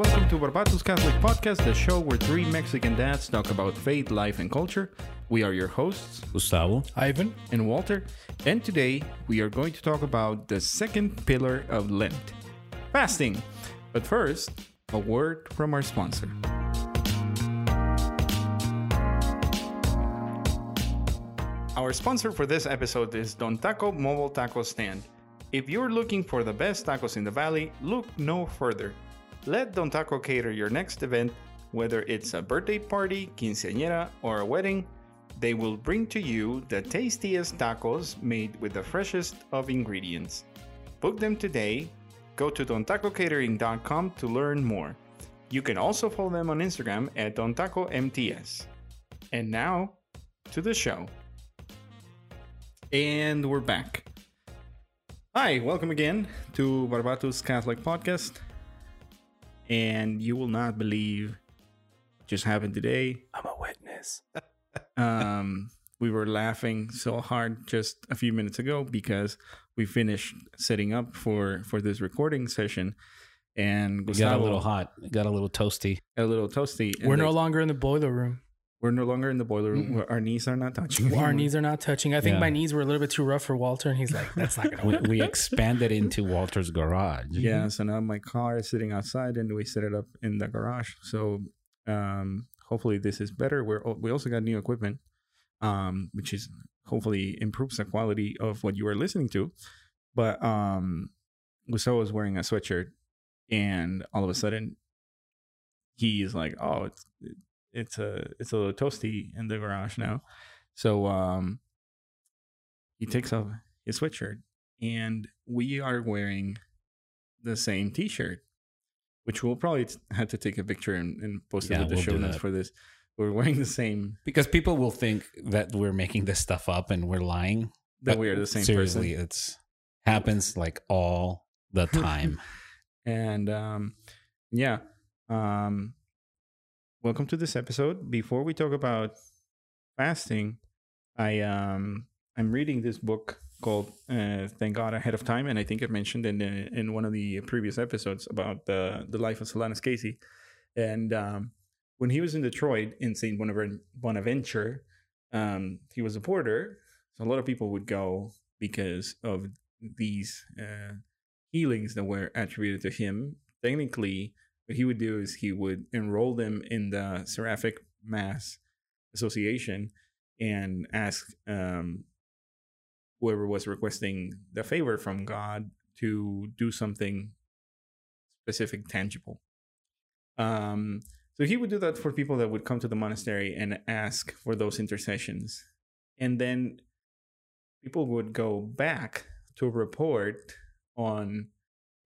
Welcome to Barbatos Catholic Podcast, the show where three Mexican dads talk about faith, life, and culture. We are your hosts, Gustavo. Ivan. and Walter, and today we are going to talk about the second pillar of Lent fasting. But first, a word from our sponsor. Our sponsor for this episode is Don Taco Mobile Taco Stand. If you're looking for the best tacos in the valley, look no further. Let Don Taco cater your next event, whether it's a birthday party, quinceañera, or a wedding. They will bring to you the tastiest tacos made with the freshest of ingredients. Book them today. Go to dontacocatering.com to learn more. You can also follow them on Instagram at dontacomts. And now to the show. And we're back. Hi, welcome again to Barbatos Catholic Podcast. And you will not believe what just happened today. I'm a witness. Um, we were laughing so hard just a few minutes ago because we finished setting up for for this recording session, and It Gustavo got a little hot. It got a little toasty. a little toasty. We're no they- longer in the boiler room. We're no longer in the boiler room. where Our knees are not touching. Our knees are not touching. I think Yeah. my knees were a little bit too rough for Walter, and he's like, "That's not gonna We, work." we expanded into Walter's garage. Yeah, so now my car is sitting outside, and we set it up in the garage. So um, hopefully this is better. We're we also got new equipment, um, which is hopefully improves the quality of what you are listening to. But um, Gustavo was wearing a sweatshirt, and all of a sudden, he's like, "Oh, it's a it's a little toasty in the garage now." So um, he takes off his sweatshirt, and we are wearing the same T-shirt, which we'll probably have to take a picture and, and post it Yeah, with the we'll show notes for this. We're wearing the same Because people will think that we're making this stuff up and we're lying. that we are the same seriously, person. it's happens like all the time. And um, yeah, um, welcome to this episode. Before we talk about fasting, I um, I'm reading this book called uh, "Thank God Ahead of Time," and I think I mentioned in the, in one of the previous episodes about the the life of Solanus Casey. And um, when he was in Detroit in Saint Bonaventure, Bonaventure um, he was a porter. So a lot of people would go because of these uh, healings that were attributed to him. Technically, what he would do is he would enroll them in the Seraphic Mass Association and ask um, whoever was requesting the favor from God to do something specific, tangible. Um, so he would do that for people that would come to the monastery and ask for those intercessions. And then people would go back to report on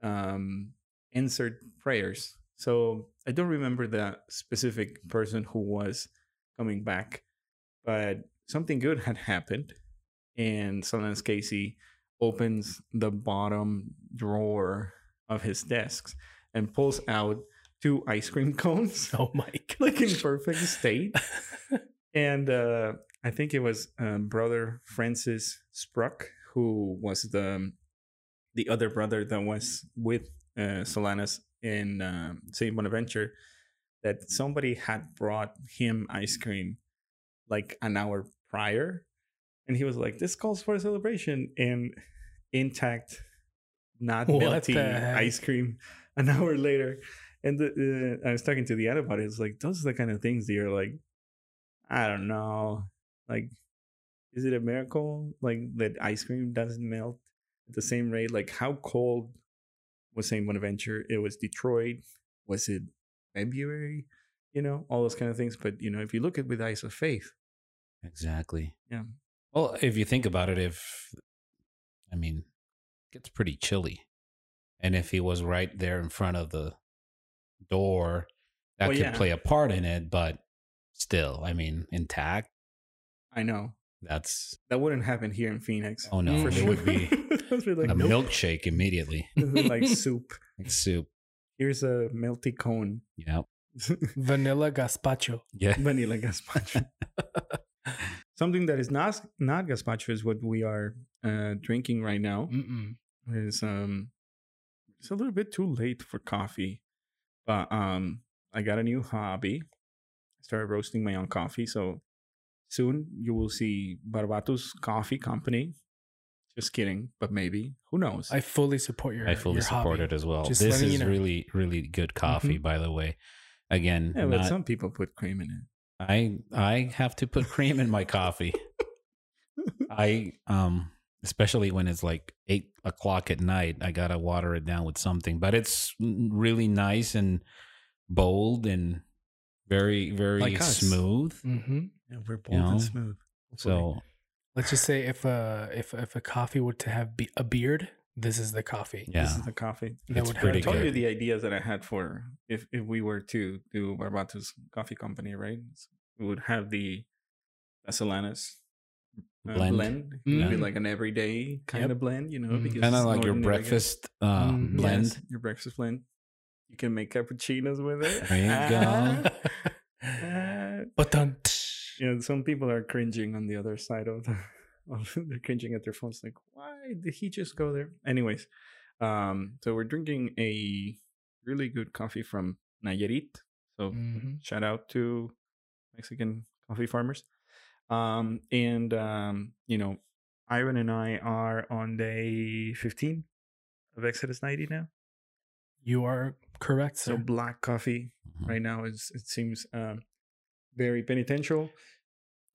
um, answered prayers. So I don't remember the specific person who was coming back, but something good had happened. And Solanus Casey opens the bottom drawer of his desk and pulls out two ice cream cones, oh my like in perfect state. and uh, I think it was um, brother Francis Spruck who was the the other brother that was with uh, Solanus in um Saint Bonaventure. That somebody had brought him ice cream like an hour prior, and he was like, "This calls for a celebration." And intact, not melty ice cream an hour later. And the, uh, I was talking to the other about it. It's like those are the kind of things that you're like, I don't know, like, is it a miracle like that ice cream doesn't melt at the same rate? Like, how cold was Saint Bonaventure? It was Detroit. Was it February? You know, all those kind of things. But you know, if you look at it with eyes of faith, Exactly. Yeah. Well, if you think about it, if I mean, it gets pretty chilly, and if he was right there in front of the door, that Well, could yeah. play a part in it. But still, I mean, intact. I know That's that wouldn't happen here in Phoenix. oh no, for it sure. would be It would be like, a nope. milkshake immediately. This is like soup. Like soup. Here's a melty cone. Yeah. Vanilla gazpacho. Yeah. Vanilla gazpacho. Something that is not not gazpacho is what we are uh, drinking right now. Mm-mm. Is um, it's a little bit too late for coffee, But um, I got a new hobby. I started roasting my own coffee. So soon you will see Barbatos Coffee Company. Just kidding, but maybe who knows? I fully support your. I fully your support hobby. it as well. Just this is you know. really, really good coffee, by the way. Again, yeah, but not- some people put cream in it. I I have to put cream in my coffee. I um especially when it's like eight o'clock at night, I gotta water it down with something. But it's really nice and bold and very very Like us. smooth. hmm Yeah, we're You know, smooth. So Let's just say if a if if a coffee were to have be- a beard, this is the coffee. yeah, this is the coffee. that it's would pretty I told you the ideas that I had for if if we were to do Barbatos Coffee Company, right? We would have the Solanus uh, Blend. blend. It would be Mm. like an everyday kind Yep. of blend, you know, Mm. because kind of like your breakfast uh, Mhm. blend. Yes, your breakfast blend. You can make cappuccinos with it. There you go. But you know, some people are cringing on the other side of the. They're cringing at their phones, like, why did he just go there? Anyways, um, so we're drinking a really good coffee from Nayarit. So Mhm. shout out to Mexican coffee farmers. Um, and um, you know, Ivan and I are on day 15 of Exodus 90 now. you are correct, So sir. black coffee Mhm. right now is it seems um very penitential.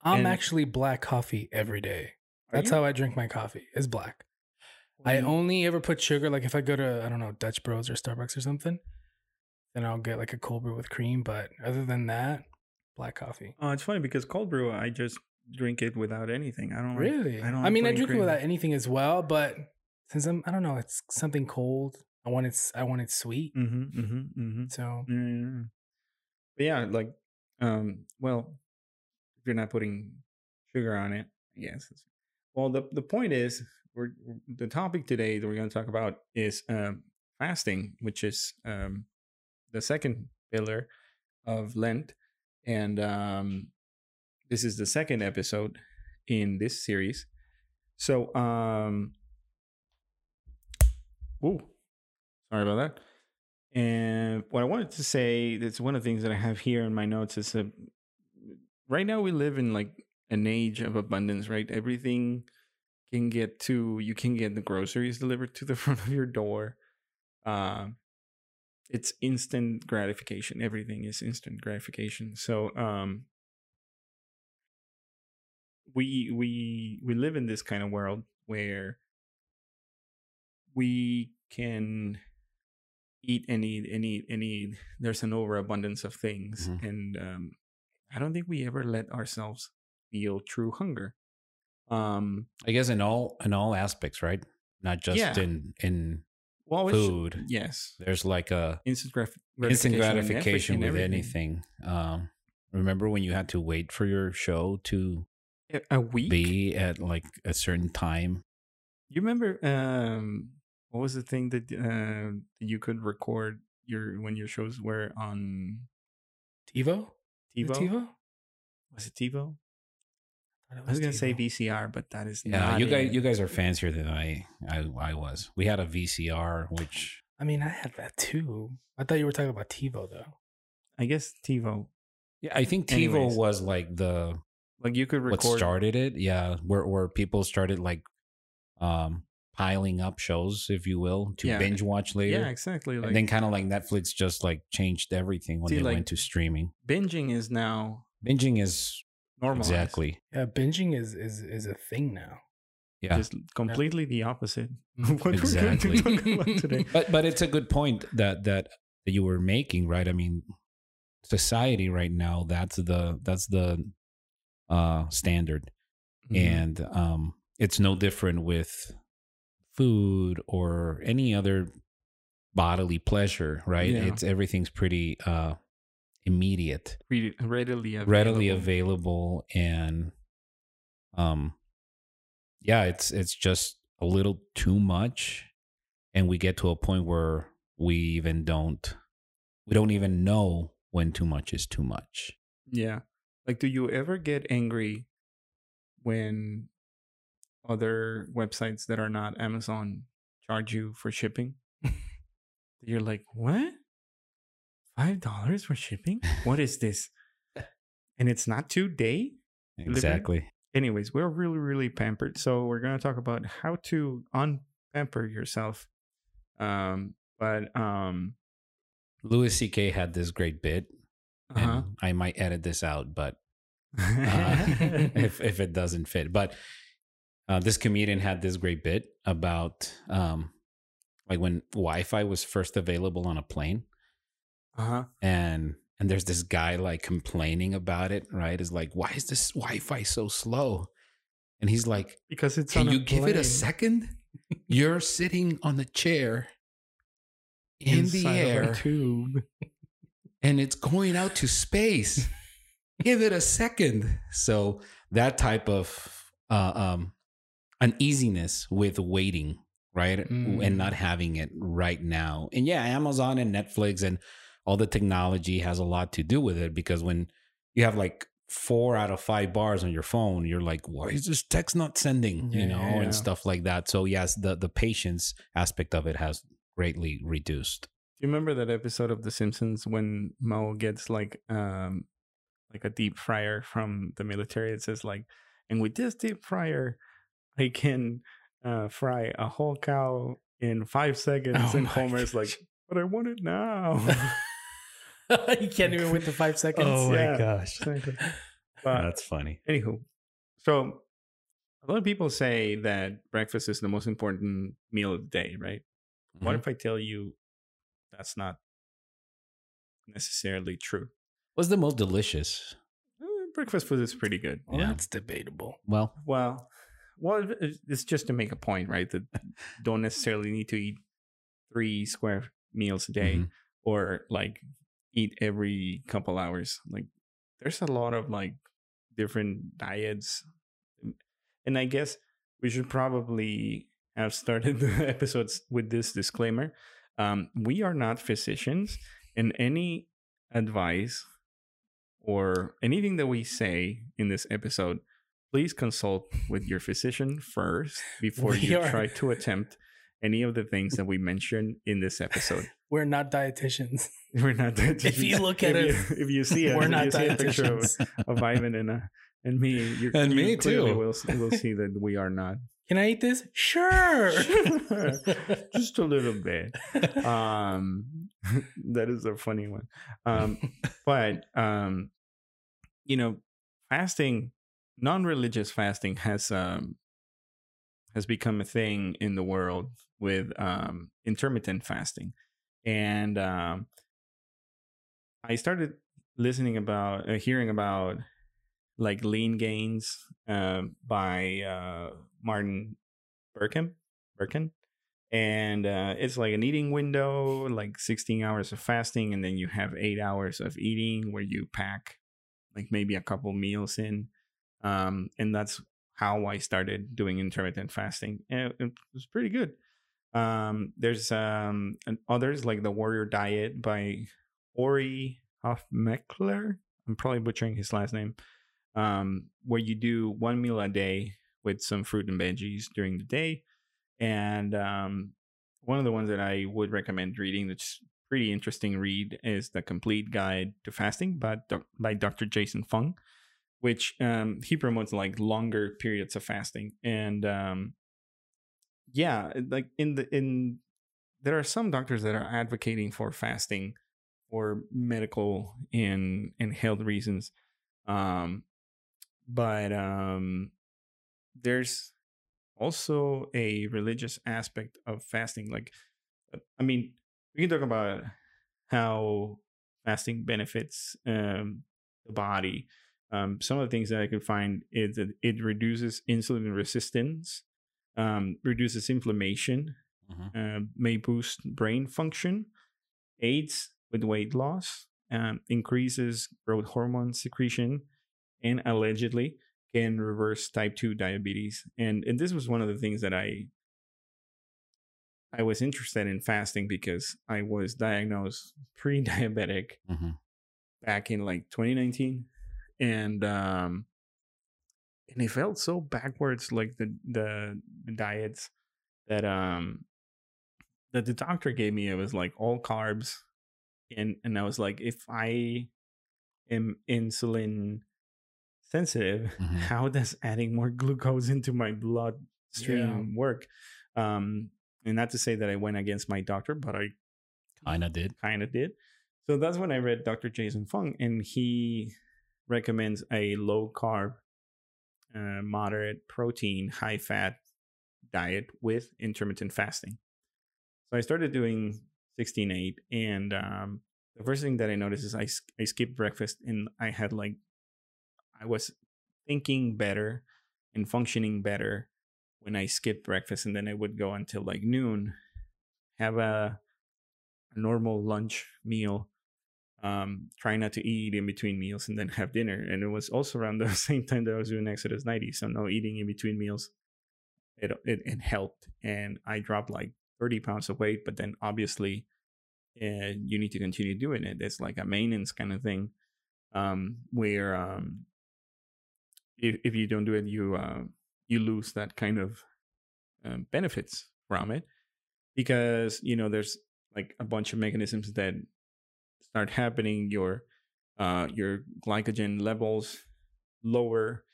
I'm and- actually black coffee every day. That's you? how I drink my coffee. Is black. I only ever put sugar like if I go to I don't know Dutch Bros or Starbucks or something, then I'll get like a cold brew with cream. But other than that, black coffee. Oh, it's funny because cold brew, I just drink it without anything. I don't Really? I I, don't. like mean, I putting drink it cream. without anything as well. But since I'm I don't know, it's something cold. I want it. I want it sweet. Mhm, mhm, mhm. So Yeah. But yeah, like, um, well, if you're not putting sugar on it, yes. it's- Well, the the point is, we're the topic today that we're going to talk about is um, fasting, which is um, the second pillar of Lent, and um, this is the second episode in this series. So, um, ooh, sorry about that. And what I wanted to say, that's one of the things that I have here in my notes is that right now we live in like an age of abundance, right? Everything can get to, you can get the groceries delivered to the front of your door. Um, it's instant gratification. Everything is instant gratification. So, um, we we we live in this kind of world where we can eat and eat and eat and eat. there's an overabundance of things Mhm. and um i don't think we ever let ourselves feel true hunger um I guess in all in all aspects, right? Not just Yeah. in in well food. yes There's like a instant graf- instant in gratification with anything. Um, remember when you had to wait for your show to a week be at like a certain time? you remember um what was the thing that uh, you could record your when your shows were on TiVo. TiVo? TiVo. Was it TiVo? I was gonna say VCR, but that is Yeah, not you guys it. you guys are fancier than I I I was. We had a VCR, which I mean, I had that too. I thought you were talking about TiVo though. I guess TiVo. yeah, I think TiVo Anyways. was like the Like you could record what started it. Yeah, where where people started like um piling up shows, if you will, to Yeah. binge watch later. Yeah, exactly. Like and then kind of like Netflix just like changed everything when See, they like- went to streaming. binging is now Binging is normal. exactly Yeah, binging is is is a thing now. yeah. Just completely the opposite of what Exactly. we're going to talk about today. but but it's a good point that that that you were making, right? I mean, society right now that's the that's the uh standard, Mhm. and um, it's no different with food or any other bodily pleasure, right? Yeah. It's everything's pretty uh immediate. Re- readily available. readily available and um yeah it's it's just a little too much and we get to a point where we even don't we don't even know when too much is too much Yeah. Like, do you ever get angry when other websites that are not Amazon charge you for shipping? You're like, what? five dollars for shipping. What is this? And it's not today. day. Exactly. Anyways, we're really really pampered, so we're gonna talk about how to unpamper yourself. Um, but um, Louis C.K. had this great bit, uh-huh. I might edit this out, but uh, if if it doesn't fit. But uh, this comedian had this great bit about um, like when Wi-Fi was first available on a plane, uh-huh. and and there's this guy like complaining about it. Right? Is like, why is this Wi-Fi so slow? And he's like, Because it's can you give it a second? You're sitting on the chair in the inside a air tube. and it's going out to space. Give it a second. So that type of uh, um, uneasiness with waiting, right, Mm. and not having it right now. And yeah, Amazon and Netflix and all the technology has a lot to do with it because when you have like four out of five bars on your phone, you're like, why is this text not sending? You know, Yeah. and stuff like that. So yes, the the patience aspect of it has greatly reduced. Do you remember that episode of The Simpsons when Moe gets like um like a deep fryer from the military? It says like, and with this deep fryer, I can uh fry a whole cow in five seconds. Oh and Homer's gosh. like, but I want it now. you can't even wait the five seconds. Oh my gosh. Exactly. but That's funny. anywho, so a lot of people say that breakfast is the most important meal of the day, right? What Mhm. if I tell you that's not necessarily true? What's the most delicious? Uh, breakfast food is pretty good. Well, Yeah. that's debatable. Well, Well, well, it's just to make a point, right? That don't necessarily need to eat three square meals a day Mhm. or like eat every couple hours. Like, there's a lot of like different diets, and I guess we should probably have started the episodes with this disclaimer. Um, we are not physicians, and any advice or anything that we say in this episode, please consult with your physician first before We you are- try to attempt any of the things that we mentioned in this episode. We're not dietitians. We're not that. If you look at if us, you, if you see it, We're not you see a picture of, of Ivan and uh, and me, you, And you me clearly too. Will we'll see that we are not. Can I eat this? Sure. Just a little bit. Um, that is a funny one. Um, but um, you know, fasting, non-religious fasting has um has become a thing in the world with um intermittent fasting, and um, I started listening about, uh, hearing about like lean gains uh, by uh, Martin Berkhan, Berkhan, and uh, it's like an eating window, like 16 hours of fasting, and then you have eight hours of eating where you pack like maybe a couple meals in, um, and that's how I started doing intermittent fasting, and it was pretty good. Um, there's um others like the Warrior Diet by Ori Hofmeckler. I'm probably butchering his last name. Um, where you do one meal a day with some fruit and veggies during the day, and um, one of the ones that I would recommend reading that's pretty interesting read is the Complete Guide to Fasting by by Dr. Jason Fung, which um, he promotes like longer periods of fasting and um, yeah, like in the in there are some doctors that are advocating for fasting for medical and and health reasons, um, but um, there's also a religious aspect of fasting. Like, uh, I mean, we can talk about how fasting benefits um, the body. Um, some of the things that I could find is that it reduces insulin resistance, um, reduces inflammation, Mhm. uh, may boost brain function, aids with weight loss, um, increases growth hormone secretion, and allegedly can reverse type 2 diabetes. And and this was one of the things that I I was interested in fasting because I was diagnosed pre-diabetic Mhm. back in like 2019 and um and it felt so backwards like the the, the diets that um that the doctor gave me it was like all carbs and and I was like, if I am insulin sensitive, Mhm. how does adding more glucose into my bloodstream work? Um, and not to say that I went against my doctor, but I Kinda did. kind of did. So that's when I read Dr. Jason Fung, and he recommends a low carb, uh, moderate protein, high fat diet with intermittent fasting. So I started doing 16 8, and um, the first thing that I noticed is I, I skipped breakfast, and I had like, I was thinking better and functioning better when I skipped breakfast, and then I would go until like noon, have a a normal lunch meal um try not to eat in between meals and then have dinner. And it was also around the same time that i was doing exodus 90 so no eating in between meals it it, it helped. And i dropped like 30 pounds of weight but then obviously uh, you need to continue doing it. It's like a maintenance kind of thing um where um if, if you don't do it you uh you lose that kind of um, benefits from it because you know there's like a bunch of mechanisms that start happening your uh your glycogen levels lower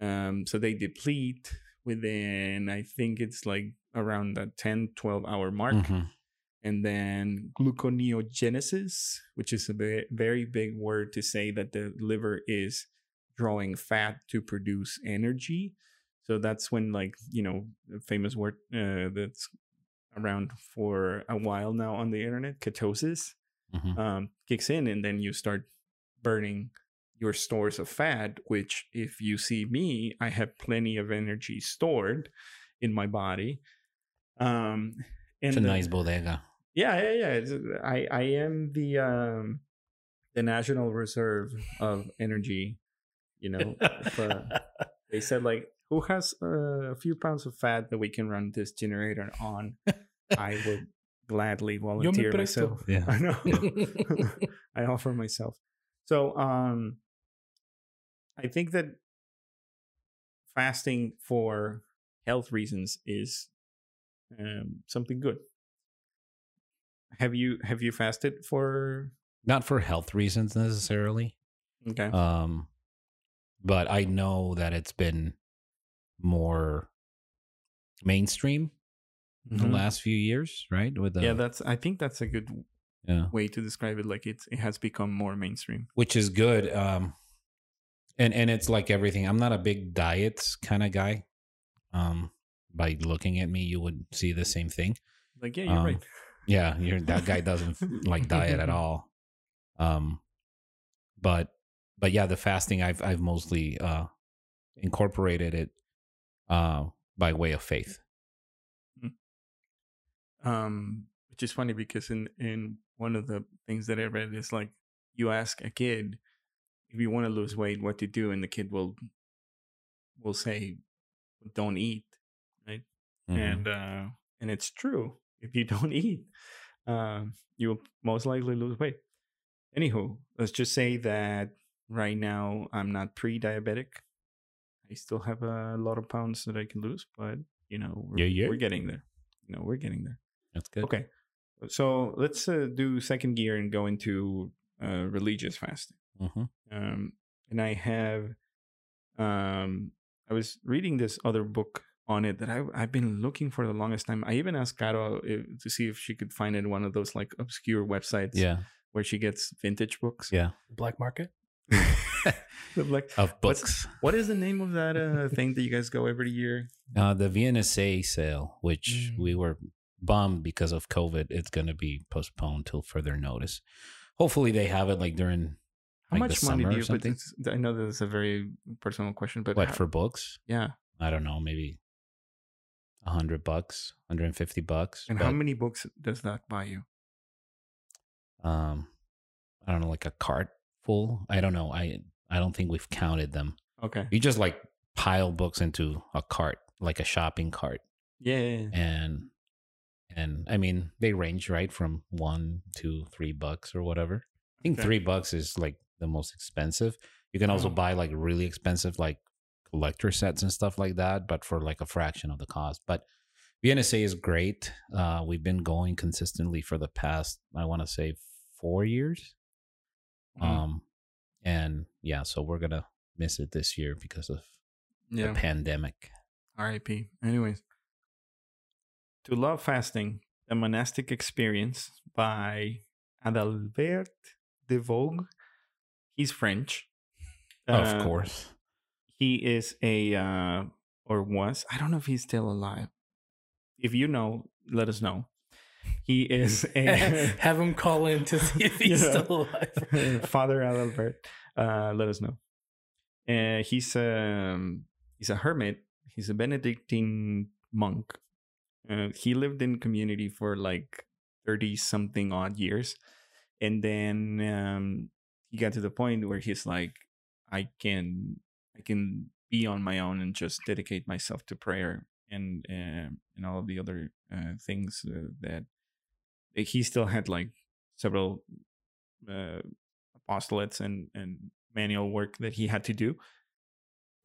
um so they deplete within i think it's like around the 10 12 hour mark. Mhm. and then gluconeogenesis which is a ve- very big word to say that the liver is drawing fat to produce energy. So that's when like you know famous word uh, that's around for a while now on the internet ketosis Mhm. um, kicks in and then you start burning your stores of fat which if you see me i have plenty of energy stored in my body um and It's a the- nice bodega. yeah yeah yeah it's- i i am the um the national reserve of energy you know if, uh, they said like who has uh, a few pounds of fat that we can run this generator on i would gladly volunteer myself. Yeah. i know. I offer myself. So um i think that fasting for health reasons is um, something good. Have you have you fasted for Not for health reasons necessarily. okay. Um, but I know that it's been more mainstream Mhm. the last few years, right? With the yeah that's i think that's a good yeah. way to describe it like it's it has become more mainstream which is good. Um, and and it's like everything. I'm not a big diets kind of guy. Um, by looking at me, you would see the same thing. like yeah you're Um, right Yeah, you're, that guy doesn't like diet at all. Um, but but yeah, the fasting I've I've mostly uh incorporated it uh by way of faith. Um which is funny because in in one of the things that i read is like you ask a kid if you want to lose weight what to do? and the kid will will say don't eat right? Mhm. and uh and it's true. If you don't eat um you'll most likely lose weight. Anywho let's just say that right now i'm not pre-diabetic. I still have a lot of pounds that i can lose but you know we're, Yeah, yeah. we're getting there. You know we're getting there That's good. okay so let's uh, do second gear and go into uh, religious fasting Mhm. um, and I have um, I was reading this other book on it that I, I've been looking for the longest time. I even asked Caro if, to see if she could find it in one of those like obscure websites Yeah. where she gets vintage books. Yeah. Black market. like, Of books. what is the name of that uh, thing that you guys go every year? Uh, the VNSA sale, which Mm. we were bummed because of COVID, it's going to be postponed till further notice. Hopefully, they have it like during How like much the money do you? Something. I know that it's a very personal question, but what how- for books? yeah. I don't know, maybe a hundred bucks, hundred and fifty bucks. And how many books does that buy you? Um, I don't know, like a cart full. I don't know. I I don't think we've counted them. Okay. You just like pile books into a cart, like a shopping cart, yeah. and and I mean they range right from one to three bucks or whatever. I think Okay. three bucks is like the most expensive. You can also Oh. buy like really expensive like collector sets and stuff like that, but for like a fraction of the cost. But VNSA is great. Uh, we've been going consistently for the past, I want to say, four years. Mhm. Um, and yeah, so we're gonna miss it this year because of the pandemic. R.I.P. Anyways, to love fasting, the monastic experience by Adalbert de Vogue. He's French. of Uh, course. he is a uh, or was. I don't know if he's still alive. If you know, let us know. He is a Have him call in to see if he's Yeah. still alive. Father Adalbert. Uh, let us know. Uh, he's um he's a hermit. He's a Benedictine monk. Uh, he lived in community for like thirty something odd years, and then um, he got to the point where he's like, I can I can be on my own and just dedicate myself to prayer and uh, and all of the other uh, things uh, that he still had like several uh, apostolates and and manual work that he had to do.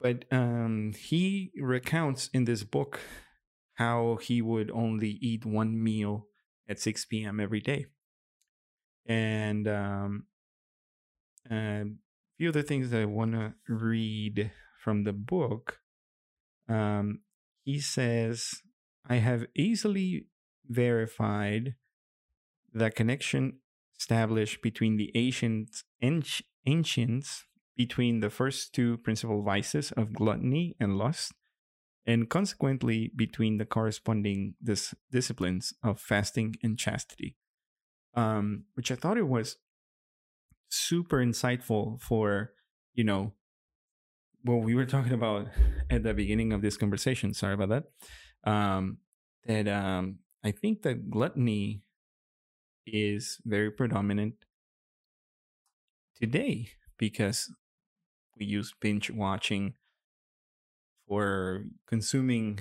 But um he recounts in this book how he would only eat one meal at 6 p.m every day. And um a few other things that i want to read from the book um he says i have easily verified the connection established between the ancient anci- ancients between the first two principal vices of gluttony and lust and consequently between the corresponding dis- disciplines of fasting and chastity. Um, which i thought it was super insightful for you know what we were talking about at the beginning of this conversation. Sorry about that. Um, that um, i think that gluttony is very predominant today because we use binge watching for consuming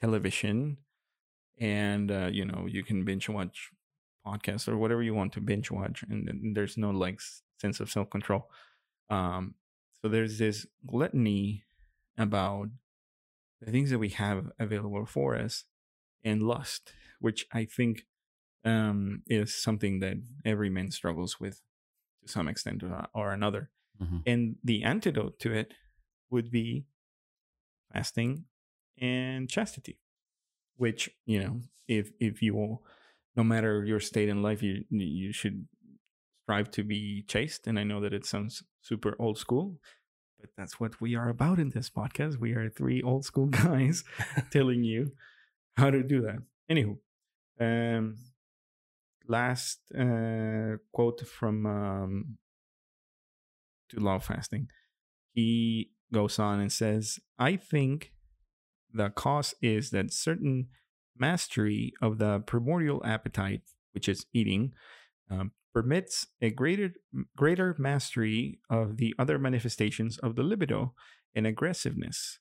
television and uh, you know you can binge watch podcasts or whatever you want to binge watch and, then there's no like s- sense of self-control um so there's this gluttony about the things that we have available for us and lust which i think um, is something that every man struggles with to some extent or, or another. Mhm. And the antidote to it would be fasting and chastity, which you know, if if you, all no matter your state in life, you you should strive to be chaste. And I know that it sounds super old school, but that's what we are about in this podcast. We are three old school guys telling you how to do that. Anywho, um, last uh, quote from um, to love fasting. He goes on and says, "I think the cause is that certain mastery of the primordial appetite, which is eating, um, permits a greater greater mastery of the other manifestations of the libido and aggressiveness.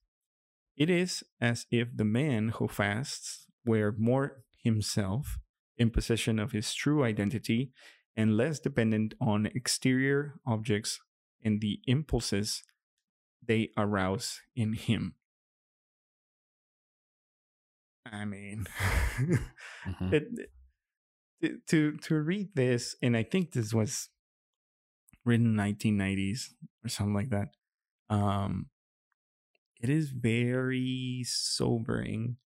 It is as if the man who fasts were more himself in possession of his true identity and less dependent on exterior objects and the impulses they arouse in him. I mean, Mhm. it, to, to to read this, and I think this was written 1990s or something like that. Um, it is very sobering,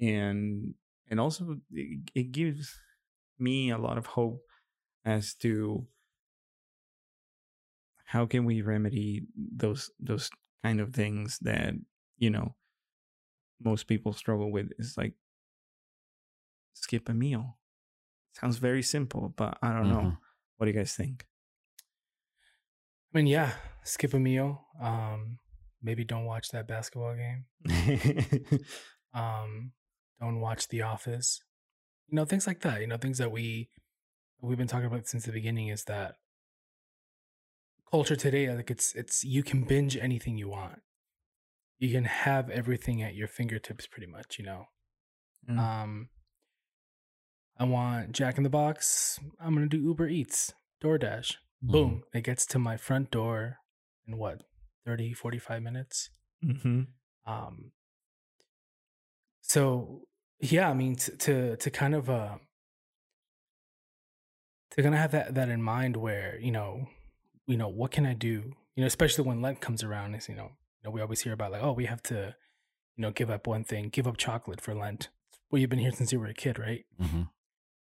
and and also it, it gives me a lot of hope as to how can we remedy those those kind of things that you know most people struggle with is like skip a meal sounds very simple but i don't know Mhm. what do you guys think I mean, yeah, skip a meal. Um, maybe don't watch that basketball game. Um, don't watch The Office. You know, things like that. You know, things that we we've been talking about since the beginning is that culture today. Like it's it's you can binge anything you want. You can have everything at your fingertips, pretty much. You know. Mm. Um, I want Jack in the Box. I'm gonna do Uber Eats, DoorDash. Mhm. Boom! It gets to my front door in what 30, 45 minutes. mm-hmm. Um, so yeah, I mean, t- to to kind of uh, they're gonna have that that in mind where you know you know what can i do? You know especially when lent comes around is you know you know we always hear about like oh we have to you know give up one thing give up chocolate for lent. Well you've been here since you were a kid right? Hmm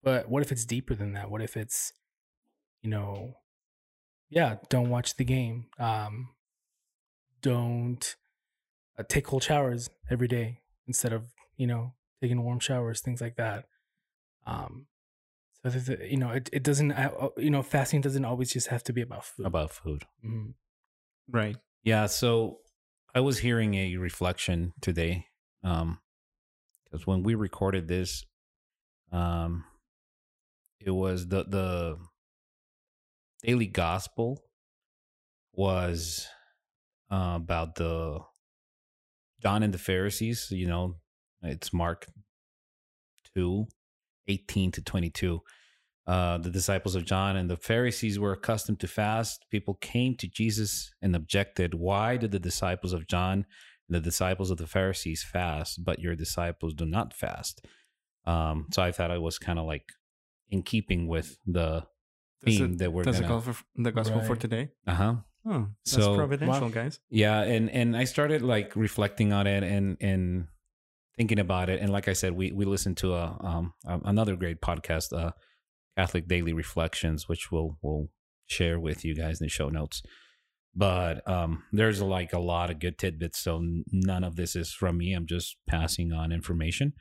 but what if it's deeper than that? What if it's you know yeah don't watch the game um don't uh, take cold showers every day instead of you know taking warm showers things like that. Um so that you know it, it doesn't uh, uh, you know fasting doesn't always just have to be about food About food. Mhm. Right. Yeah, so I was hearing a reflection today. Um because when we recorded this, um it was the the daily gospel was uh, about the John and the Pharisees, you know, it's Mark 2, 18 to 22. Uh, the disciples of John and the Pharisees were accustomed to fast. People came to Jesus and objected, Why did the disciples of John and the disciples of the Pharisees fast, but your disciples do not fast? Um, so I thought it was kind of like in keeping with the That's theme it- that we're That's the gonna. gospel for, the gospel for today. Uh huh. Oh, that's So- providential, guys. Yeah, and and I started like reflecting on it and and thinking about it. And like I said, we we listened to a um a- another great podcast, uh, Catholic Daily Reflections, which we'll we'll share with you guys in the show notes. But um, there's like a lot of good tidbits. So none of this is from me. I'm just passing on information.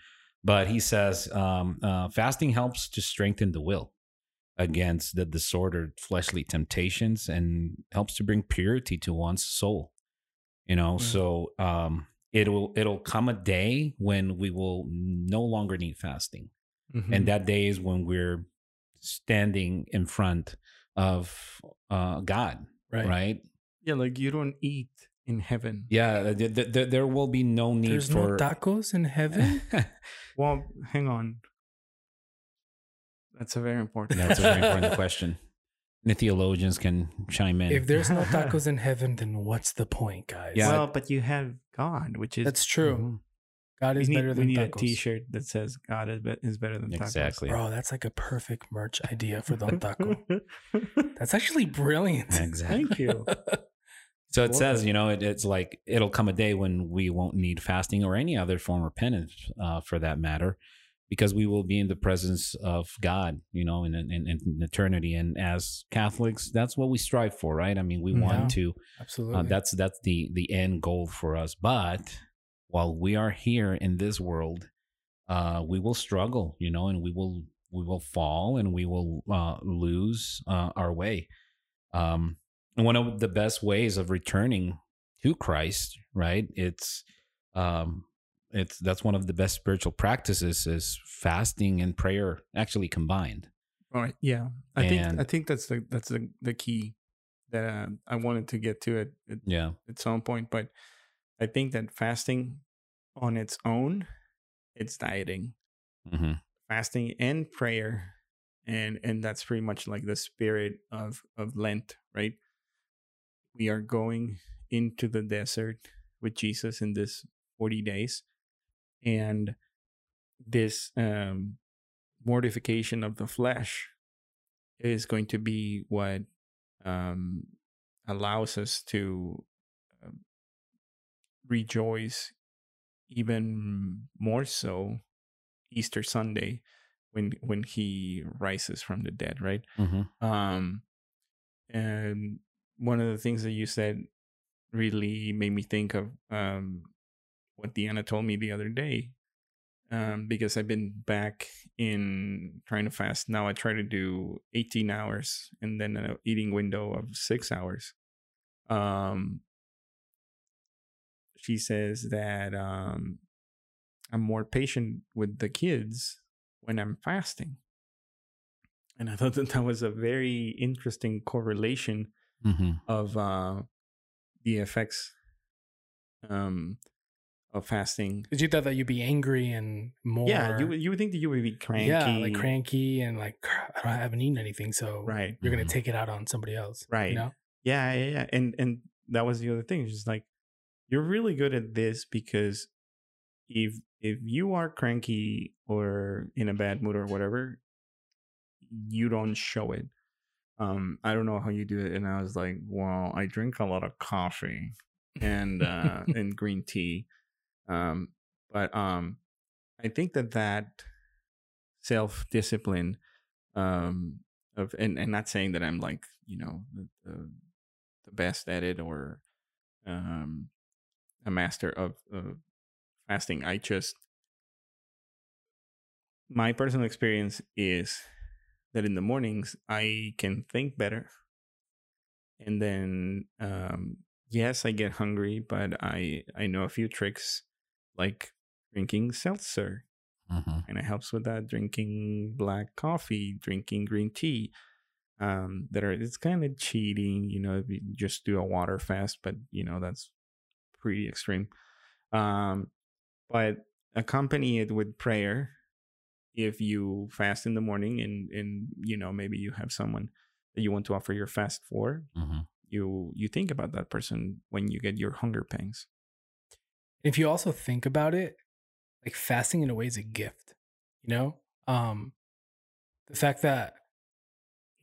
But he says um, uh, fasting helps to strengthen the will against the disordered fleshly temptations and helps to bring purity to one's soul you know Mm. so um it'll it'll come a day when we will no longer need fasting Mhm. and that day is when we're standing in front of uh god right right, yeah, like you don't eat in heaven. yeah th- th- th- there will be no need there's for no tacos in heaven Well, hang on. That's a very important. that's a very important question the theologians can chime in. If there's no tacos in heaven then what's the point guys? Yeah. Well, but you have God, which is that's true. Mhm. god is need, better we than need a tacos. T-shirt that says God is, be- is better than tacos. exactly. Bro that's like a perfect merch idea for Don Taco. That's actually brilliant. Exactly. Thank you. So it Love says, you know, it, it's like it'll come a day when we won't need fasting or any other form of penance, uh, for that matter, because we will be in the presence of God, you know, in, in, in eternity. And as Catholics, that's what we strive for, right? I mean, we Yeah. want to. absolutely Uh, that's that's the the end goal for us. But while we are here in this world, uh, we will struggle, you know, and we will we will fall and we will uh, lose uh, our way. Um, and one of the best ways of returning to Christ, right? It's um, it's that's one of the best spiritual practices is fasting and prayer actually combined. All right. Yeah, I think I think that's the that's the the key that uh, I wanted to get to it at, Yeah. at some point, but I think that fasting on its own, it's dieting. hmm fasting and prayer and and that's pretty much like the spirit of of lent right we are going into the desert with jesus in this 40 days and this um mortification of the flesh is going to be what um allows us to um, rejoice even more so Easter Sunday when when he rises from the dead, right? hmm Um and one of the things that you said really made me think of um what Deanna told me the other day. Um, because I've been back in trying to fast. Now I try to do 18 hours and then an eating window of six hours. Um, she says that um, I'm more patient with the kids when I'm fasting. And I thought that that was a very interesting correlation hmm of uh, the effects um, of fasting. Did you thought that you'd be angry and more? Yeah, you would- you would think that you would be cranky. Yeah, like cranky and like I don't- haven't eaten anything, so Right. you're gonna Mhm. take it out on somebody else, Right. You know, Yeah, yeah, yeah. And and that was the other thing. It's just like you're really good at this because if if you are cranky or in a bad mood or whatever, you don't show it. Um, I don't know how you do it, and I was like, well, I drink a lot of coffee and uh, and green tea, um, but um, I think that that self discipline um, of and and not saying that I'm like you know the, the, best at it or um, a master of, of fasting. I just my personal experience is that in the mornings I can think better, and then um, yes, I get hungry, but I I know a few tricks like drinking seltzer Mm-hmm. and it helps with that drinking black coffee drinking green tea um that are it's kind of cheating you know if you just do a water fast but you know that's pretty extreme um but accompany it with prayer if you fast in the morning and and you know maybe you have someone that you want to offer your fast for Mm-hmm. you you think about that person when you get your hunger pangs if you also think about it like fasting in a way is a gift you know? Um the fact that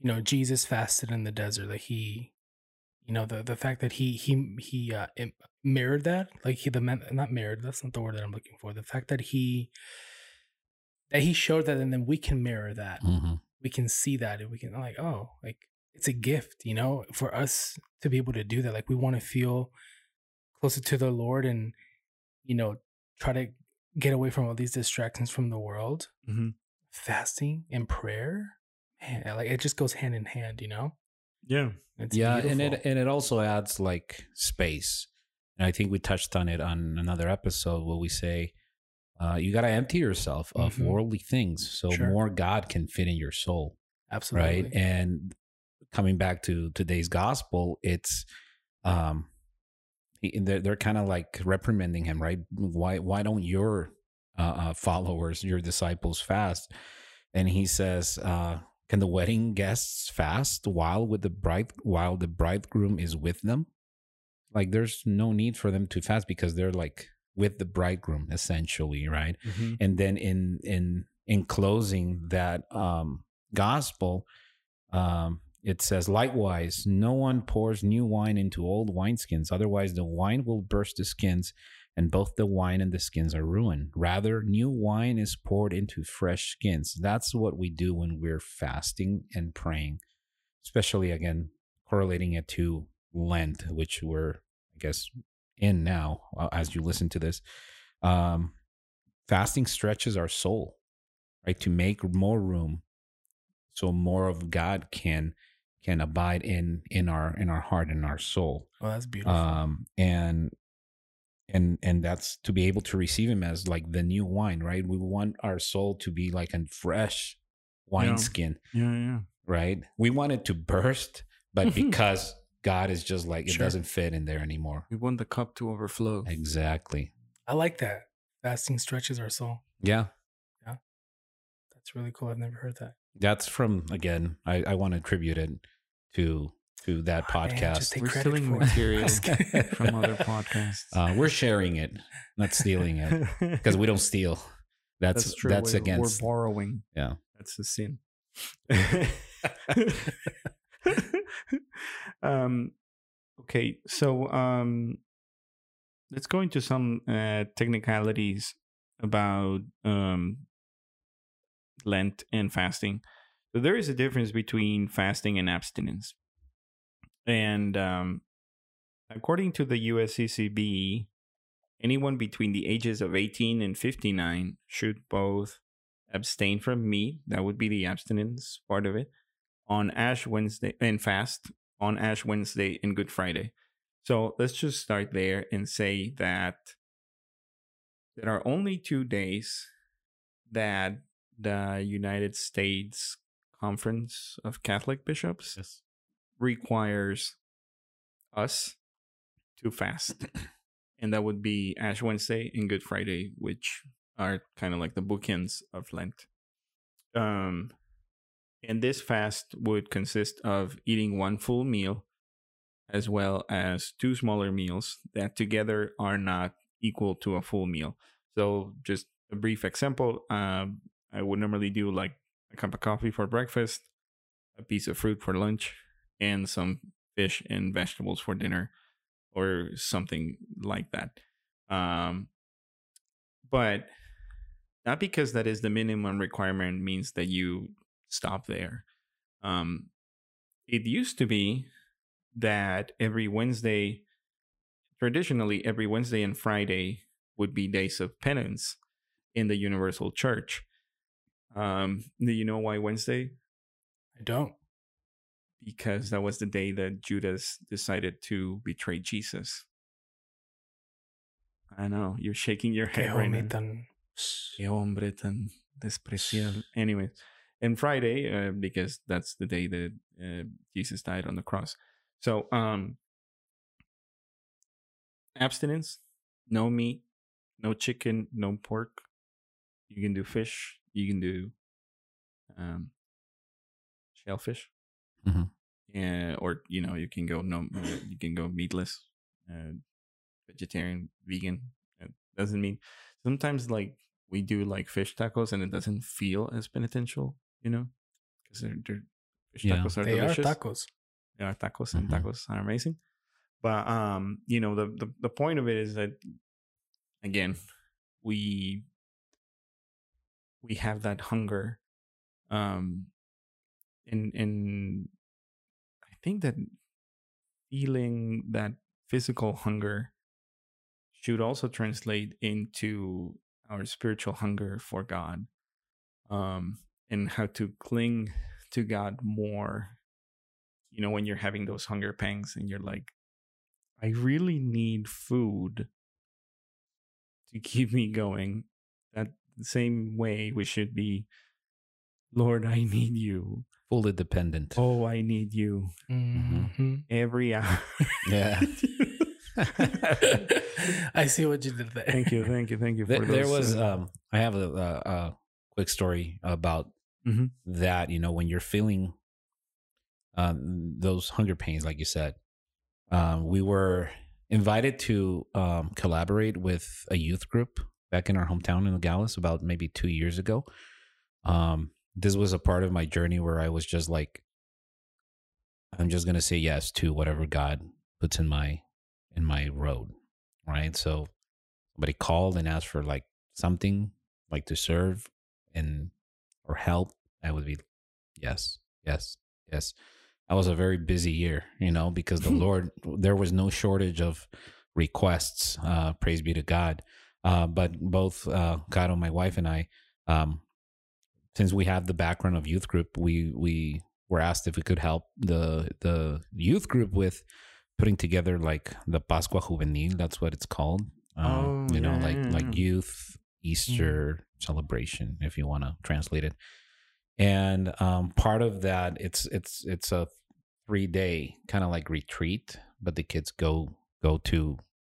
you know jesus fasted in the desert like he you know the the fact that he he he uh mirrored that like he the man not mirrored that's not the word that i'm looking for the fact that he that he showed that and then we can mirror that. Mm-hmm. we can see that and we can like oh like it's a gift you know? For us to be able to do that like we want to feel closer to the lord and you know try to get away from all these distractions from the world Mhm. fasting and prayer man like it just goes hand in hand you know yeah it's yeah and it and it also adds like space and i think we touched on it on another episode where we say uh, you got to empty yourself of Mhm. worldly things so Sure. more god can fit in your soul absolutely right and coming back to today's gospel it's um he- they're, they're kind of like reprimanding him right? Why why don't your uh, uh, followers your disciples fast? And he says uh can the wedding guests fast while with the bride while the bridegroom is with them? Like there's no need for them to fast because they're like with the bridegroom essentially right? Mhm. and then in in in closing that um gospel um it says likewise no one pours new wine into old wineskins otherwise the wine will burst the skins and both the wine and the skins are ruined. Rather new wine is poured into fresh skins. That's what we do when we're fasting and praying especially again correlating it to lent which we're i guess in now uh, as you listen to this. Um fasting stretches our soul right to make more room so more of god can can abide in in our in our heart and our soul. Oh that's beautiful. Um and and and that's to be able to receive him as like the new wine right? We want our soul to be like a fresh wineskin yeah yeah. right? We want it to burst but because god is just like it Sure. doesn't fit in there anymore. We want the cup to overflow. Exactly. I like that. Fasting stretches our soul. Yeah. yeah. That's really cool. I've never heard that that's from again i i want to attribute it to to that Oh, podcast just take We're stealing material from other podcasts uh we're sharing it not stealing it because we don't steal that's that's, true. we're, against we're borrowing. Yeah. that's a sin. um, okay, so um, let's go into some uh, technicalities about um, Lent and fasting. So there is a difference between fasting and abstinence, and um, according to the USCCB, anyone between the ages of 18 and 59 should both abstain from meat. That would be the abstinence part of it on ash wednesday and fast on ash wednesday and good friday. So let's just start there and say that there are only two days that the united states conference of catholic bishops Yes. requires us to fast and that would be Ash Wednesday and Good Friday, which are kind of like the bookends of Lent. Um, and this fast would consist of eating one full meal, as well as two smaller meals that together are not equal to a full meal. So, just a brief example: um, I would normally do like a cup of coffee for breakfast, a piece of fruit for lunch, and some fish and vegetables for dinner, or something like that. Um, but not because that is the minimum requirement means that you stop there. Um, it used to be that every Wednesday, traditionally, every Wednesday and Friday would be days of penance in the Universal Church. Um, do you know why Wednesday? I don't. Because that was the day that Judas decided to betray Jesus. I know you're shaking your Qué head right now. tan- Qué hombre tan despreciable. Anyway, and Friday, uh, because that's the day that uh, Jesus died on the cross. So, um, abstinence, no meat, no chicken, no pork. You can do fish. You can do um, shellfish. Mhm. Yeah, or you know, you can go no, you can go meatless, uh, vegetarian, vegan. It doesn't mean sometimes like we do like fish tacos and it doesn't feel as penitential, you know, because they're, they're fish Yeah. tacos are They delicious. are tacos. They are tacos and Mhm. tacos are amazing. But um, you know, the, the the point of it is that again, we we have that hunger. Um and and I think that feeling that physical hunger should also translate into our spiritual hunger for God. Um and how to cling to God more you know when you're having those hunger pangs and you're like i really need food to keep me going that same way we should be lord i need you Fully dependent. oh i need you Mhm. every hour Yeah. I see what you did there. thank you thank you thank you for There, there was uh, um I have a, a, a quick story about Mhm. that, you know, when you're feeling um those hunger pains like you said. Um we were invited to um collaborate with a youth group back in our hometown in Nogales about maybe 2 years ago. Um this was a part of my journey where I was just like I'm just going to say yes to whatever God puts in my in my road, right? So somebody called and asked for like something like to serve and or help, I would be yes, yes, yes. That was a very busy year, you know, because the Lord there was no shortage of requests. Uh, praise be to God. Uh, but both uh, Caro, my wife, and I, um, since we have the background of youth group, we we were asked if we could help the the youth group with putting together like the Pascua Juvenil. That's what it's called. Um, Oh, you know, yeah, like yeah, like youth Easter celebration, if you want to translate it. And um, part of that, it's it's it's a three day kind of like retreat, but the kids go go to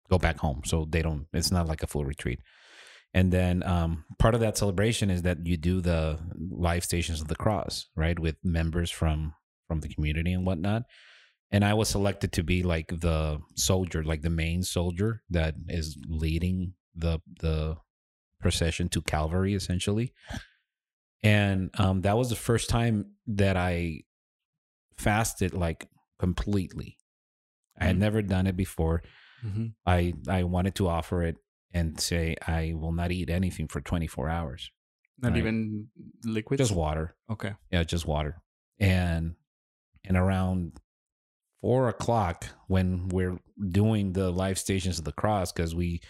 go back home, so they don't. It's not like a full retreat. And then um, part of that celebration is that you do the live stations of the cross, right, with members from from the community and whatnot. And I was selected to be like the soldier, like the main soldier that is leading the the procession to Calvary, essentially. And um, that was the first time that I fasted like completely. I had Mm. never done it before. Mhm. I I wanted to offer it and say I will not eat anything for 24 hours. not Right. even liquid Just water. okay Yeah, just water. And and around four o'clock when we're doing the live stations of the cross, because we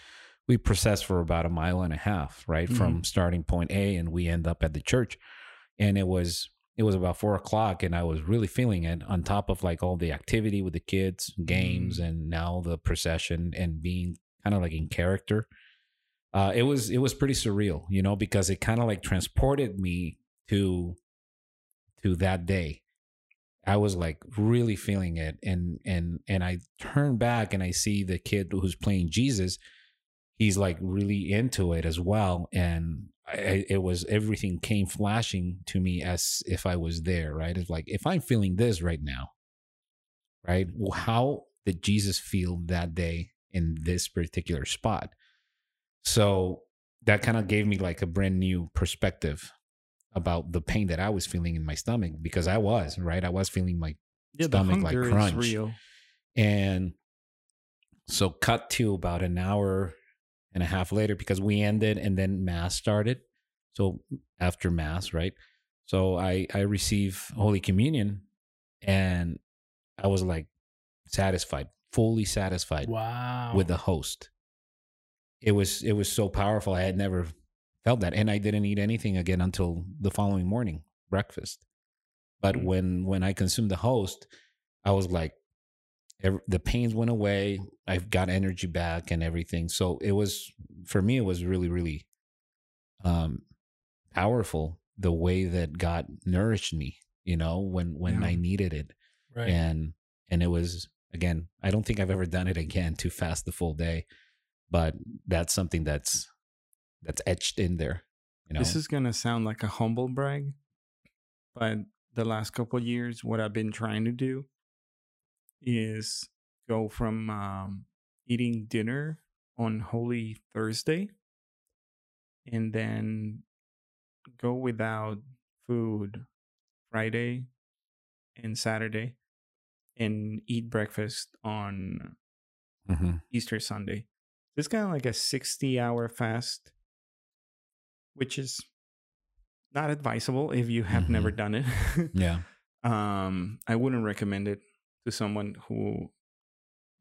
we process for about a mile and a half, right? From starting point A and we end up at the church. And it was it was about four o'clock and I was really feeling it on top of like all the activity with the kids, games, and now the procession and being kind of like in character. Uh, it was it was pretty surreal, you know, because it kind of like transported me to to that day. I was like really feeling it, and and and I turn back and I see the kid who's playing Jesus. He's like really into it as well, and I, it was everything came flashing to me as if I was there. Right? It's like if I'm feeling this right now, right? Well, how did Jesus feel that day in this particular spot? So that kind of gave me like a brand new perspective about the pain that I was feeling in my stomach because I was right. I was feeling my Yeah, stomach like crunch. real. And so cut to about an hour and a half later because we ended and then mass started. So after mass, right? So I I receive Holy Communion and I was like satisfied, fully satisfied Wow. with the host. It was it was so powerful. I had never felt that, and I didn't eat anything again until the following morning, breakfast. But Mm. when when I consumed the host, I was like, ev- the pains went away. I've got energy back and everything. So it was for me. It was really really um, powerful the way that God nourished me. You know, when when Yeah. I needed it right. and and it was again i don't think i've ever done it again to fast the full day but that's something that's that's etched in there you know This is gonna sound like a humble brag, but the last couple of years, what I've been trying to do is go from um, eating dinner on Holy Thursday, and then go without food Friday and Saturday, and eat breakfast on Mhm. Easter Sunday. It's kind of like a 60 hour fast, which is not advisable if you have never done it. yeah um, I wouldn't recommend it to someone who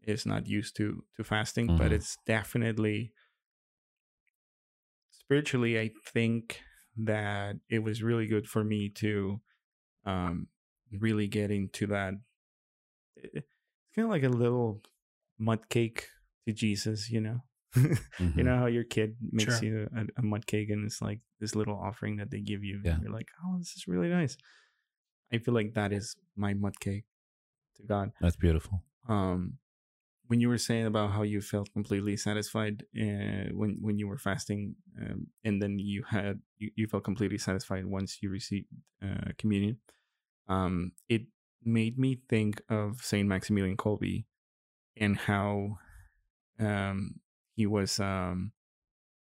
is not used to to fasting, but Mhm. it's definitely spiritually. I think that it was really good for me to um, really get into that. It's kind of like a little mud cake to Jesus, you know. You Mhm. know how your kid makes Sure. you a, a mud cake and it's like this little offering that they give you. Yeah. You're like, oh, this is really nice. I feel like that is my mud cake to God. that's beautiful Um, when you were saying about how you felt completely satisfied uh, when when you were fasting, um, and then you had you, you felt completely satisfied once you received uh, communion, um, it made me think of Saint Maximilian Kolbe and how um, he was um,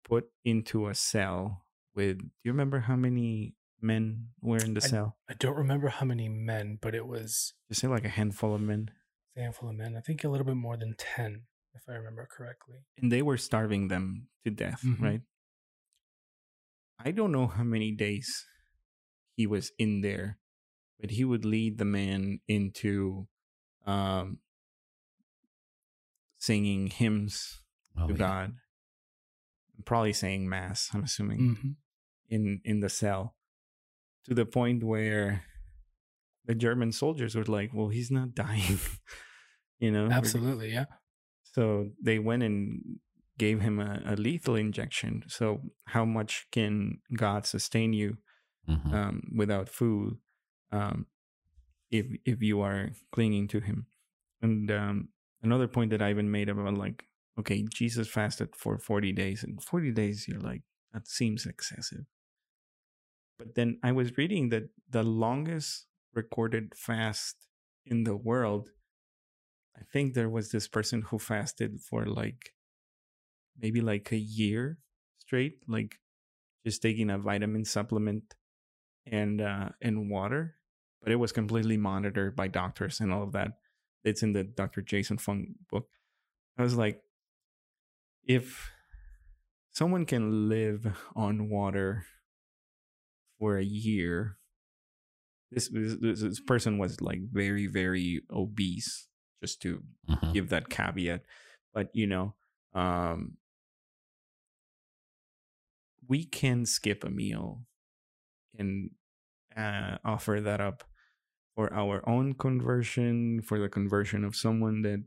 put into a cell with. Do you remember how many men were in the I- cell? I don't remember how many men, but it was Just say like a handful of men. a handful of men. I think a little bit more than 10, if I remember correctly. and they were starving them to death, Mhm. right? I don't know how many days he was in there, but he would lead the man into um, singing hymns oh, to yeah. God, probably saying mass. I'm assuming Mhm. in in the cell, to the point where the German soldiers were like, "Well, he's not dying," you know. Absolutely, yeah. So they went and gave him a, a lethal injection. So how much can God sustain you Mhm. um, without food um, if if you are clinging to Him? And um, another point that I even made about like, okay, Jesus fasted for forty days, and forty days, you're like, that seems excessive. But then I was reading that the longest recorded fast in the world I think there was this person who fasted for like maybe like a year straight, like just taking a vitamin supplement and uh and water, but it was completely monitored by doctors and all of that. It's in the Dr. Jason Fung book. I was like, if someone can live on water for a year, this this, this person was like very very obese just to Mhm. give that caveat but you know um we can skip a meal and uh, offer that up for our own conversion for the conversion of someone that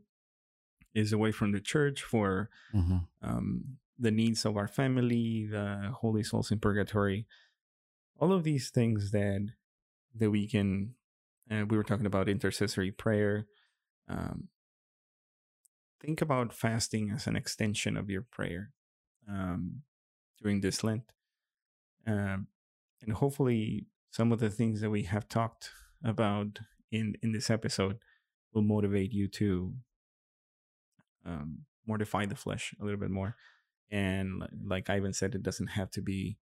is away from the church for Mhm. um, the needs of our family, the holy souls in purgatory, all of these things that that we can. Uh, we were talking about intercessory prayer. Um, think about fasting as an extension of your prayer um, during this Lent, um, and hopefully, some of the things that we have talked about in in this episode will motivate you to um, mortify the flesh a little bit more. And li- like Ivan said, it doesn't have to be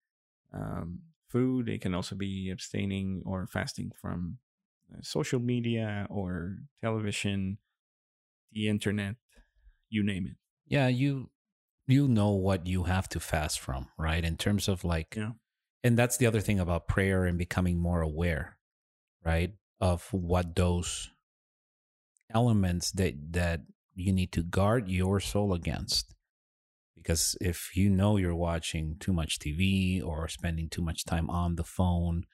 um, food. It can also be abstaining or fasting from uh, social media or television, the internet, you name it. Yeah, you you know what you have to fast from, right? In terms of like Yeah. and that's the other thing about prayer and becoming more aware, right? Of what those elements that that you need to guard your soul against. Because if you know you're watching too much TV or spending too much time on the phone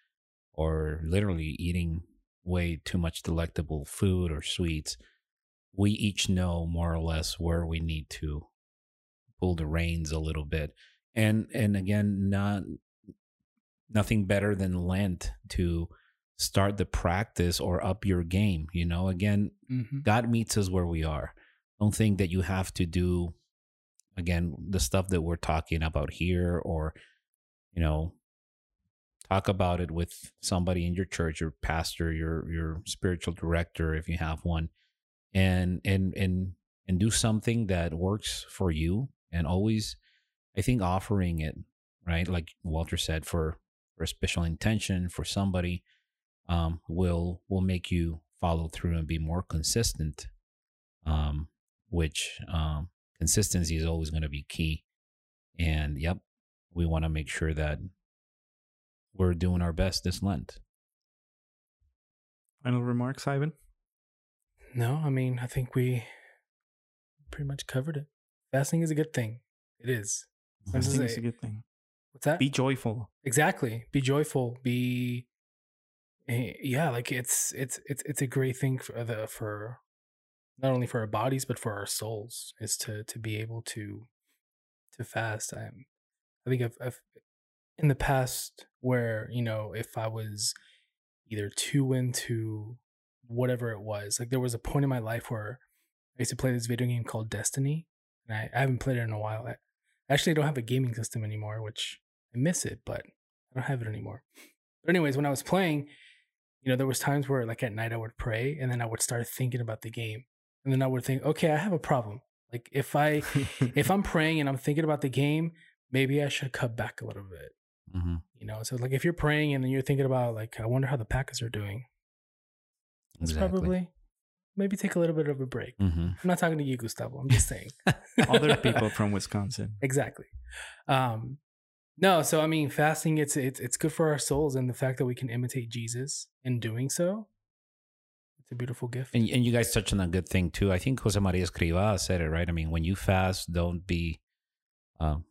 or literally eating way too much delectable food or sweets, we each know more or less where we need to pull the reins a little bit. And and again, not nothing better than Lent to start the practice or up your game. You know, again, Mhm. God meets us where we are. Don't think that you have to do again the stuff that we're talking about here or you know talk about it with somebody in your church your pastor your your spiritual director if you have one and and and and do something that works for you and always i think offering it right? Like walter said for for a special intention for somebody um will will make you follow through and be more consistent um which um consistency is always going to be key and yep we want to make sure that we're doing our best this lent Final remarks, Ivan? No, I mean, I think we pretty much covered it. Fasting is a good thing. It is. I This is think it's a- a good thing. What's that? Be joyful. exactly. Be joyful. Be eh, yeah, like it's it's it's it's a great thing for the for not only for our bodies but for our souls is to to be able to to fast. I I think I've, I've in the past where you know if I was either too into whatever it was, like there was a point in my life where I used to play this video game called Destiny, and I, I haven't played it in a while. I actually don't have a gaming system anymore, which I miss it, but I don't have it anymore. But anyways, when I was playing, you know, there was times where like at night I would pray and then I would start thinking about the game. And then I would think, okay, I have a problem. Like if I if I'm praying and I'm thinking about the game, maybe I should cut back a little bit. mm-hmm. You know, so like if you're praying and then you're thinking about like, I wonder how the Packers are doing, it's probably maybe take a little bit of a break. hmm I'm not talking to you, Gustavo. I'm just saying. Other people from Wisconsin. exactly. Um, no, so I mean, fasting it's it's it's good for our souls, and the fact that we can imitate Jesus in doing so, it's a beautiful gift. And, and you guys touched on a good thing too. I think Jose Maria Escriva said it right. I mean, when you fast, don't be um,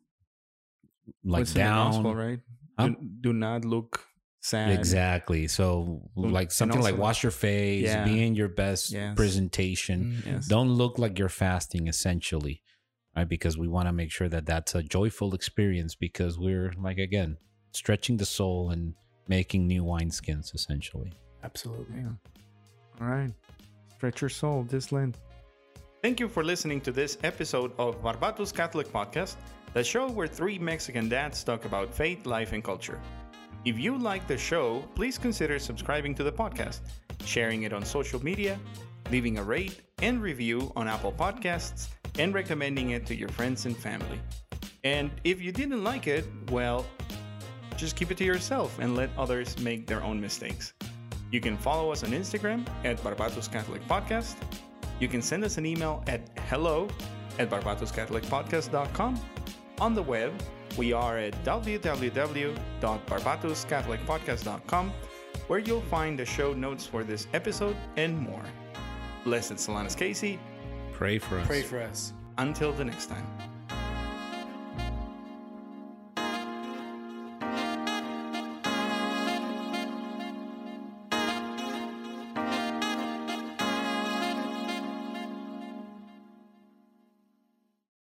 like What's in the down. gospel, right? Huh? Do, do not look sad. Exactly. So, Don't- like and something like wash your face, Yeah. be in your best Yes. presentation. Mhm. Yes. Don't look like you're fasting, essentially, right? Because we want to make sure that that's a joyful experience because we're, like, again, stretching the soul and making new wineskins, essentially. Absolutely. Yeah. All right. Stretch your soul this Lent. Thank you for listening to this episode of Barbatos Catholic Podcast, the show where three Mexican dads talk about faith, life, and culture. If you like the show, please consider subscribing to the podcast, sharing it on social media, leaving a rate and review on Apple Podcasts, and recommending it to your friends and family. And if you didn't like it, well, just keep it to yourself and let others make their own mistakes. You can follow us on Instagram at Barbatos Catholic Podcast. You can send us an email at hello at barbatoscatholicpodcast.com. On the web, we are at www.barbatoscatholicpodcast.com, where you'll find the show notes for this episode and more. Blessed Solanus Casey. Pray for us. Pray for us. Until the next time.